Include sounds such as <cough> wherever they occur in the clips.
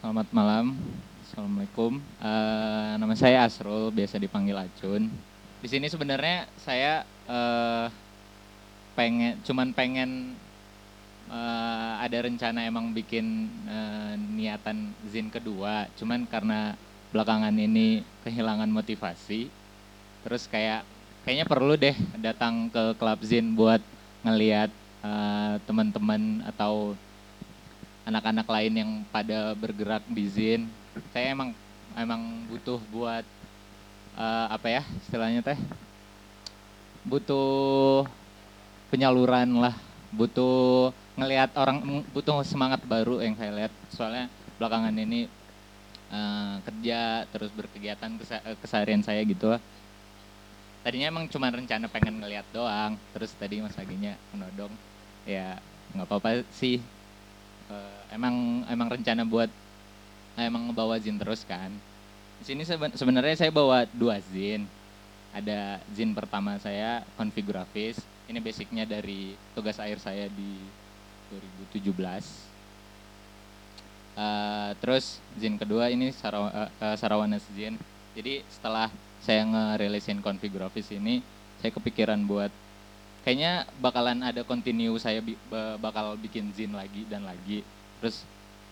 selamat malam. Assalamualaikum. Uh, nama saya Asrul, biasa dipanggil Acun. Di sini sebenarnya saya uh, pengen, cuman pengen uh, ada rencana emang bikin uh, niatan zin kedua. Cuman karena belakangan ini kehilangan motivasi, terus kayak kayaknya perlu deh datang ke klub zin buat ngelihat uh, teman-teman atau anak-anak lain yang pada bergerak di Zin. Saya emang emang butuh buat uh, apa ya istilahnya teh? Butuh penyaluran lah, butuh ngelihat orang butuh semangat baru yang saya lihat. Soalnya belakangan ini uh, kerja terus berkegiatan keseharian saya gitu lah. Tadinya emang cuma rencana pengen ngelihat doang, terus tadi Mas Aginya menodong. Ya nggak apa-apa sih uh, emang emang rencana buat uh, emang ngebawa zin terus kan. Di sini sebenarnya saya bawa dua zin. Ada zin pertama saya konfigurafis. Ini basicnya dari tugas air saya di 2017. Uh, eh, terus zin kedua ini Saraw uh, Sarawana zin. Jadi setelah saya ngerilisin konfigurafis ini, saya kepikiran buat kayaknya bakalan ada continue saya bi bakal bikin zin lagi dan lagi. Terus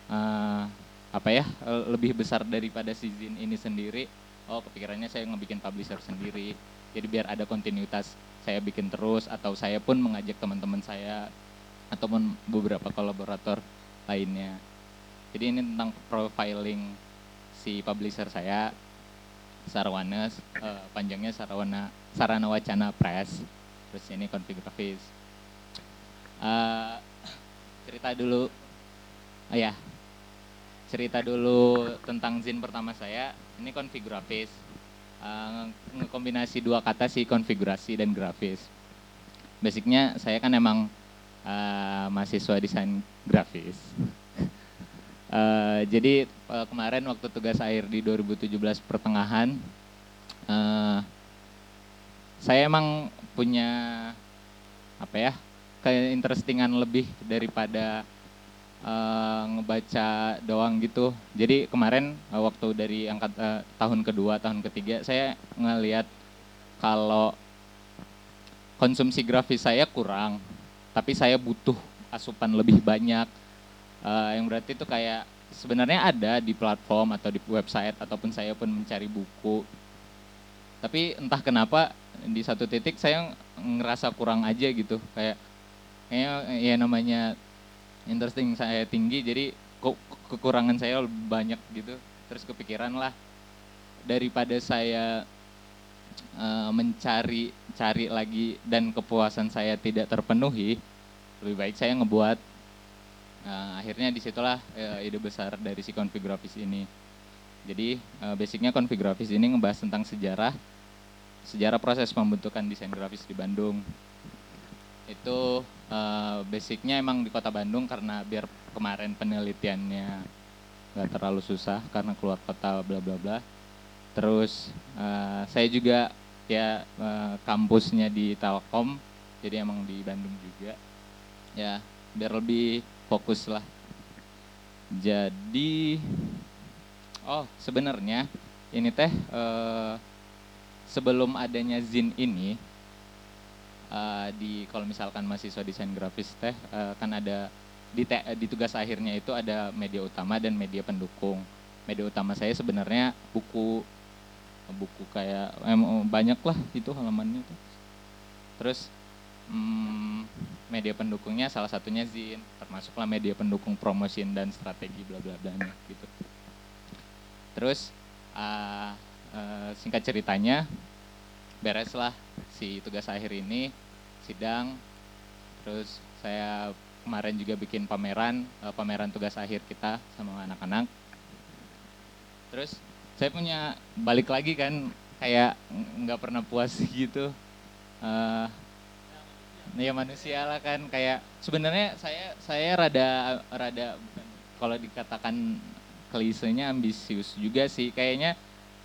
uh, apa ya lebih besar daripada si zin ini sendiri. Oh kepikirannya saya ngebikin publisher sendiri. Jadi biar ada kontinuitas saya bikin terus atau saya pun mengajak teman-teman saya ataupun beberapa kolaborator lainnya. Jadi ini tentang profiling si publisher saya Sarwana uh, panjangnya Sarwana Sarana Wacana Press terus ini config grafis. Uh, cerita dulu. Oh ya. Cerita dulu tentang zin pertama saya. Ini config grafis. Uh, ngekombinasi dua kata sih konfigurasi dan grafis. Basicnya saya kan emang uh, mahasiswa desain grafis. Uh, <laughs> jadi uh, kemarin waktu tugas air di 2017 pertengahan uh, saya emang punya apa ya keinterestingan lebih daripada uh, ngebaca doang gitu. Jadi kemarin uh, waktu dari angkat uh, tahun kedua, tahun ketiga saya ngelihat kalau konsumsi grafis saya kurang, tapi saya butuh asupan lebih banyak. Uh, yang berarti itu kayak sebenarnya ada di platform atau di website ataupun saya pun mencari buku. Tapi entah kenapa di satu titik saya ngerasa kurang aja gitu. Kayak kayaknya ya namanya interesting saya tinggi jadi kok kekurangan saya banyak gitu. Terus kepikiran lah daripada saya uh, mencari cari lagi dan kepuasan saya tidak terpenuhi lebih baik saya ngebuat. Uh, akhirnya di situlah uh, ide besar dari si konfigurafis ini jadi uh, basicnya konfigurafis ini ngebahas tentang sejarah sejarah proses pembentukan desain grafis di Bandung. Itu uh, basicnya emang di kota Bandung karena biar kemarin penelitiannya nggak terlalu susah karena keluar kota bla bla bla. Terus uh, saya juga ya uh, kampusnya di Telkom, jadi emang di Bandung juga. Ya biar lebih fokus lah. Jadi, oh sebenarnya ini teh uh, sebelum adanya Zin ini uh, di kalau misalkan mahasiswa desain grafis teh uh, kan ada di, te, di tugas akhirnya itu ada media utama dan media pendukung. Media utama saya sebenarnya buku buku kayak eh, banyak lah itu halamannya tuh. Terus hmm, media pendukungnya salah satunya Zin, termasuklah media pendukung promosi dan strategi bla bla bla gitu. Terus uh, Eh, singkat ceritanya bereslah si tugas akhir ini sidang. Terus saya kemarin juga bikin pameran uh, pameran tugas akhir kita sama anak-anak. Terus saya punya balik lagi kan kayak nggak pernah puas <laughs> gitu. Uh, ya manusia lah kan kayak sebenarnya saya saya rada rada kalau dikatakan klisenya ambisius juga sih. Kayaknya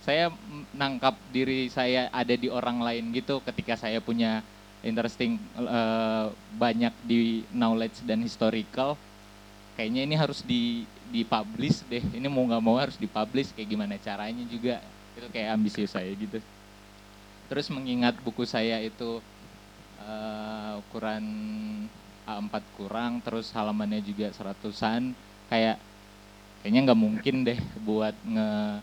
saya nangkap diri saya ada di orang lain gitu ketika saya punya interesting uh, banyak di knowledge dan historical. Kayaknya ini harus di dipublish deh. Ini mau nggak mau harus dipublish. Kayak gimana caranya juga. Itu kayak ambisius saya gitu. Terus mengingat buku saya itu uh, ukuran A4 kurang terus halamannya juga seratusan kayak kayaknya nggak mungkin deh buat nge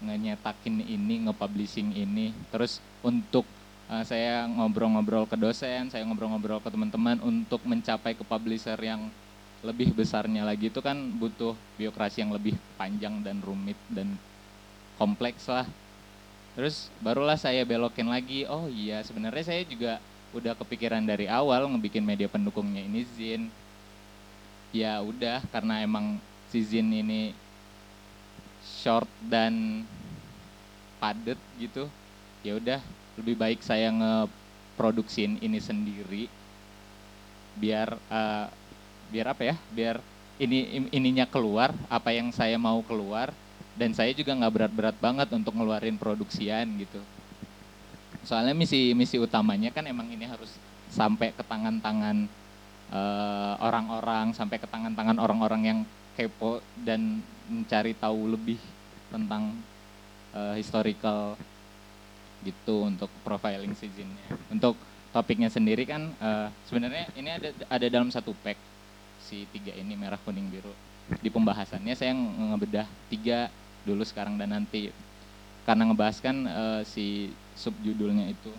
ngenyetakin ini nge-publishing ini. Terus untuk uh, saya ngobrol-ngobrol ke dosen saya ngobrol-ngobrol ke teman-teman untuk mencapai ke publisher yang lebih besarnya lagi itu kan butuh biokrasi yang lebih panjang dan rumit dan kompleks lah. Terus barulah saya belokin lagi oh iya sebenarnya saya juga udah kepikiran dari awal ngebikin media pendukungnya ini Zin. Ya udah karena emang Zin ini short dan padet gitu ya udah lebih baik saya ngeproduksiin ini sendiri biar uh, biar apa ya biar ini ininya keluar apa yang saya mau keluar dan saya juga nggak berat-berat banget untuk ngeluarin produksian gitu. Soalnya misi misi utamanya kan emang ini harus sampai ke tangan-tangan uh, orang-orang sampai ke tangan-tangan orang-orang yang kepo dan mencari tahu lebih tentang uh, historical gitu untuk profiling seasonnya untuk topiknya sendiri kan uh, sebenarnya ini ada ada dalam satu pack si tiga ini merah kuning biru. Di pembahasannya saya ngebedah tiga dulu sekarang dan nanti. Karena ngebahas kan uh, si subjudulnya itu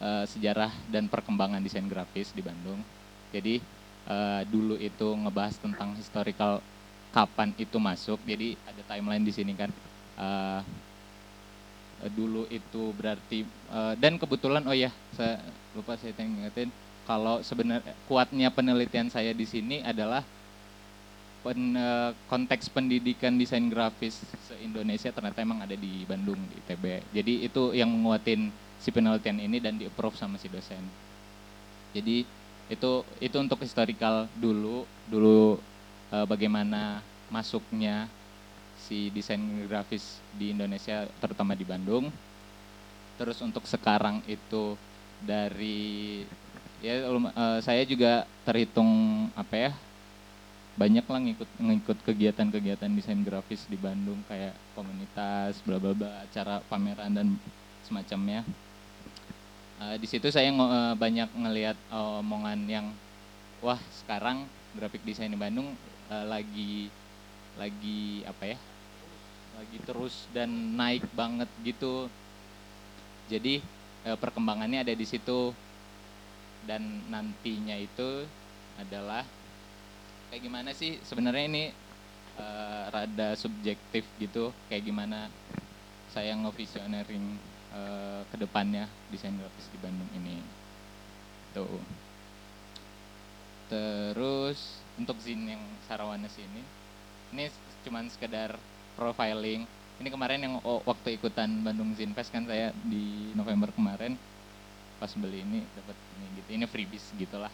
uh, sejarah dan perkembangan desain grafis di Bandung. Jadi uh, dulu itu ngebahas tentang historical kapan itu masuk. Jadi ada timeline di sini kan. Uh, dulu itu berarti uh, dan kebetulan oh ya saya lupa saya ingetin kalau sebenarnya kuatnya penelitian saya di sini adalah pen, konteks pendidikan desain grafis se-Indonesia ternyata emang ada di Bandung di ITB. Jadi itu yang menguatin si penelitian ini dan di-approve sama si dosen. Jadi itu itu untuk historical dulu dulu uh, bagaimana masuknya si desain grafis di Indonesia terutama di Bandung. Terus untuk sekarang itu dari ya uh, saya juga terhitung apa ya banyak lah ngikut ngikut kegiatan-kegiatan desain grafis di Bandung kayak komunitas bla bla bla acara pameran dan semacamnya uh, di situ saya uh, banyak ngelihat uh, omongan yang wah sekarang grafik desain di Bandung uh, lagi lagi apa ya lagi terus dan naik banget gitu. Jadi uh, perkembangannya ada di situ dan nantinya itu adalah kayak gimana sih sebenarnya ini uh, rada subjektif gitu kayak gimana saya ngevisioneering uh, ke depannya desain grafis di Bandung ini. Tuh. Terus untuk zin yang Sarawana sini ini cuman sekedar profiling. Ini kemarin yang waktu ikutan Bandung Zin Fest kan saya di November kemarin pas beli ini dapat ini gitu. Ini freebies gitulah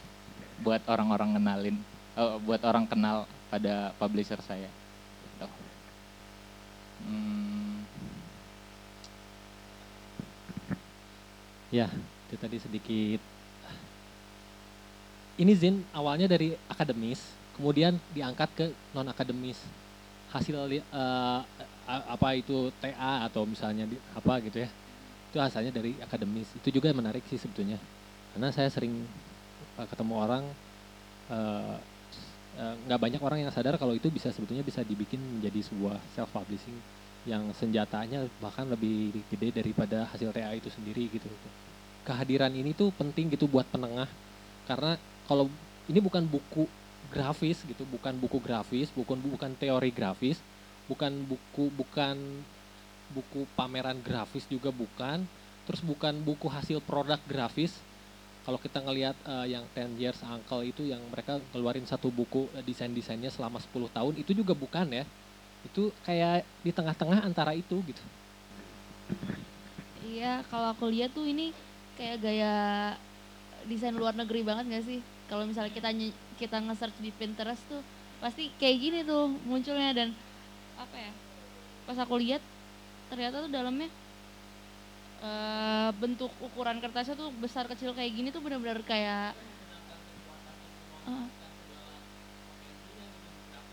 buat orang-orang kenalin uh, buat orang kenal pada publisher saya. Hmm. Ya, itu tadi sedikit. Ini Zin awalnya dari akademis, kemudian diangkat ke non akademis. Hasil uh, apa itu TA atau misalnya di, apa gitu ya, itu asalnya dari akademis. Itu juga menarik sih sebetulnya, karena saya sering uh, ketemu orang uh, Eh, nggak uh, banyak orang yang sadar kalau itu bisa sebetulnya bisa dibikin menjadi sebuah self publishing yang senjatanya bahkan lebih gede daripada hasil TA itu sendiri gitu. Kehadiran ini tuh penting gitu buat penengah karena kalau ini bukan buku grafis gitu, bukan buku grafis, bukan bukan teori grafis, bukan buku bukan buku pameran grafis juga bukan, terus bukan buku hasil produk grafis, kalau kita ngelihat uh, yang Ten Years Uncle itu yang mereka keluarin satu buku uh, desain-desainnya selama 10 tahun itu juga bukan ya. Itu kayak di tengah-tengah antara itu gitu. Iya, kalau aku lihat tuh ini kayak gaya desain luar negeri banget gak sih? Kalau misalnya kita kita nge-search di Pinterest tuh pasti kayak gini tuh munculnya dan apa ya? Pas aku lihat ternyata tuh dalamnya uh, bentuk ukuran kertasnya tuh besar kecil kayak gini tuh benar-benar kayak uh,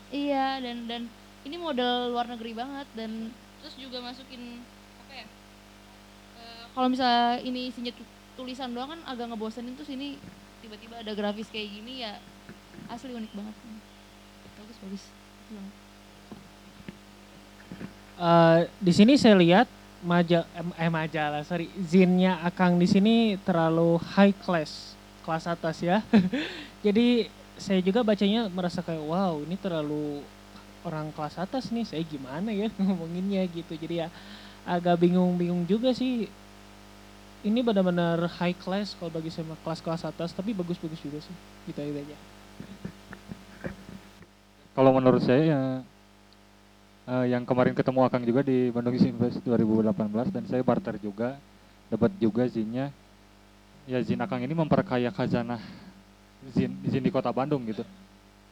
Iya dan dan ini model luar negeri banget dan terus juga masukin apa ya? eh, kalau misalnya ini isinya tu- tulisan doang kan agak ngebosenin terus ini tiba-tiba ada grafis kayak gini ya asli unik banget. Bagus bagus. Eh, di sini saya lihat maja eh, majalah sorry zinnya Akang di sini terlalu high class kelas atas ya. <laughs> Jadi saya juga bacanya merasa kayak wow ini terlalu orang kelas atas nih saya gimana ya <laughs> ngomonginnya gitu. Jadi ya agak bingung-bingung juga sih. Ini benar-benar high class kalau bagi saya kelas-kelas atas tapi bagus-bagus juga sih. Gitu aja. Kalau menurut saya ya eh, yang kemarin ketemu Akang juga di Bandung Invest 2018 dan saya barter juga dapat juga zinnya ya zin Akang ini memperkaya khazanah zin zin di kota Bandung gitu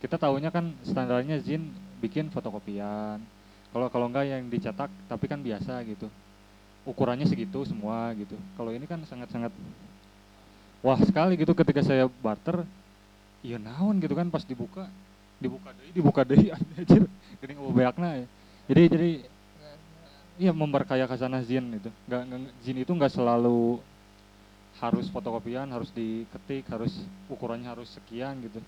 kita tahunya kan standarnya zin bikin fotokopian. Kalau kalau enggak yang dicetak tapi kan biasa gitu. Ukurannya segitu semua gitu. Kalau ini kan sangat sangat wah sekali gitu ketika saya barter iya naon gitu kan pas dibuka. Dibuka deh dibuka deh <laughs> anjir. Geuning beakna ya. Jadi jadi iya memperkaya khazanah zin itu. Nggak- zin itu nggak selalu harus fotokopian harus diketik harus ukurannya harus sekian gitu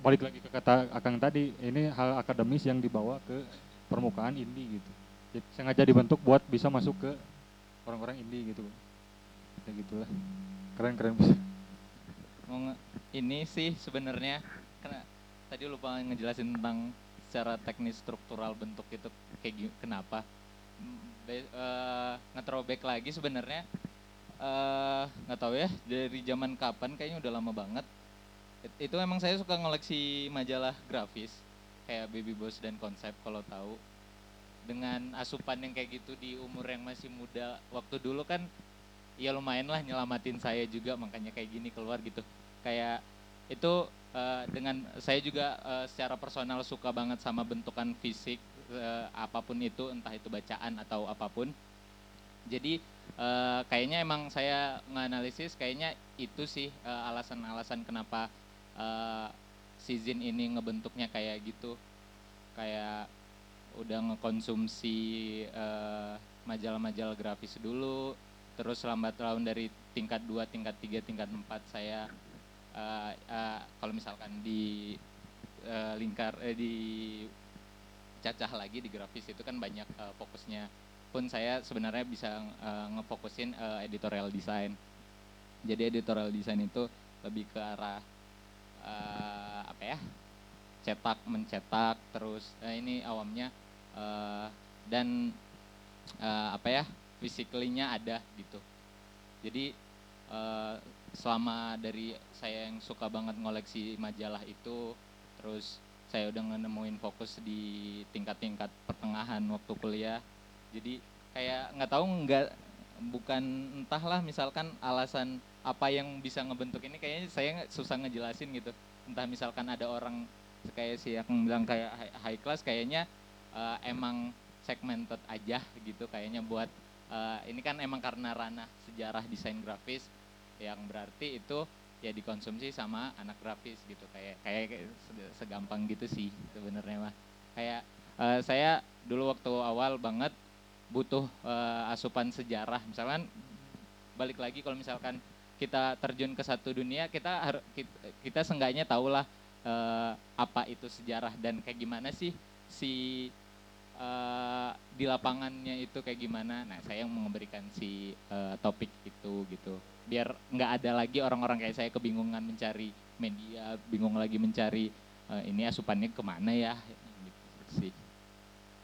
balik lagi ke kata akang tadi ini hal akademis yang dibawa ke permukaan indie gitu. Jadi sengaja dibentuk buat bisa masuk ke orang-orang indie gitu. Ya gitulah. Keren keren bisa ini sih sebenarnya karena tadi lupa ngejelasin tentang secara teknis struktural bentuk itu kayak kenapa. Be- eh, nge-throwback lagi sebenarnya eh, nggak tahu ya dari zaman kapan kayaknya udah lama banget It- itu emang saya suka ngoleksi majalah grafis kayak Baby Boss dan Konsep kalau tahu. Dengan asupan yang kayak gitu di umur yang masih muda. Waktu dulu kan ya lumayan lah nyelamatin saya juga makanya kayak gini keluar gitu. Kayak itu eh, dengan saya juga eh, secara personal suka banget sama bentukan fisik eh, apa pun itu entah itu bacaan atau apa pun. Jadi eh, kayaknya emang saya nganalisis kayaknya itu sih eh, alasan-alasan kenapa eh, si Zin ini ngebentuknya kayak gitu. Kayak udah ngekonsumsi eh, majalah-majalah grafis dulu terus lambat laun dari tingkat 2, tingkat 3, tingkat 4 saya eh, eh, kalau misalkan di eh, lingkar eh, di cacah lagi di grafis itu kan banyak eh, fokusnya. Pun saya sebenarnya bisa eh, ngefokusin eh, editorial design. Jadi editorial design itu lebih ke arah eh, apa ya cetak mencetak terus eh, ini awamnya eh, dan eh, apa ya physically-nya ada gitu. Jadi eh, selama dari saya yang suka banget ngoleksi majalah itu terus saya udah nemuin fokus di tingkat-tingkat pertengahan waktu kuliah jadi kayak nggak tahu nggak bukan entahlah misalkan alasan apa yang bisa ngebentuk ini kayaknya saya susah ngejelasin gitu. Entah misalkan ada orang kayak si yang bilang kayak high- class kayaknya eh, emang segmented aja gitu kayaknya buat eh, ini kan emang karena ranah sejarah desain grafis yang berarti itu ya dikonsumsi sama anak grafis gitu. Kayak kayak kayak se- segampang gitu sih sebenarnya mah. Kayak eh, saya dulu waktu awal banget butuh eh, asupan sejarah. Misalkan balik lagi kalau misalkan kita terjun ke satu dunia kita harus kita, kita seenggaknya tahulah eh, apa itu sejarah dan kayak gimana sih si eh, di lapangannya itu kayak gimana. Nah saya yang memberikan si eh, topik itu gitu. Biar nggak ada lagi orang-orang kayak saya kebingungan mencari media bingung lagi mencari eh, ini asupannya ke mana ya? Gitu sih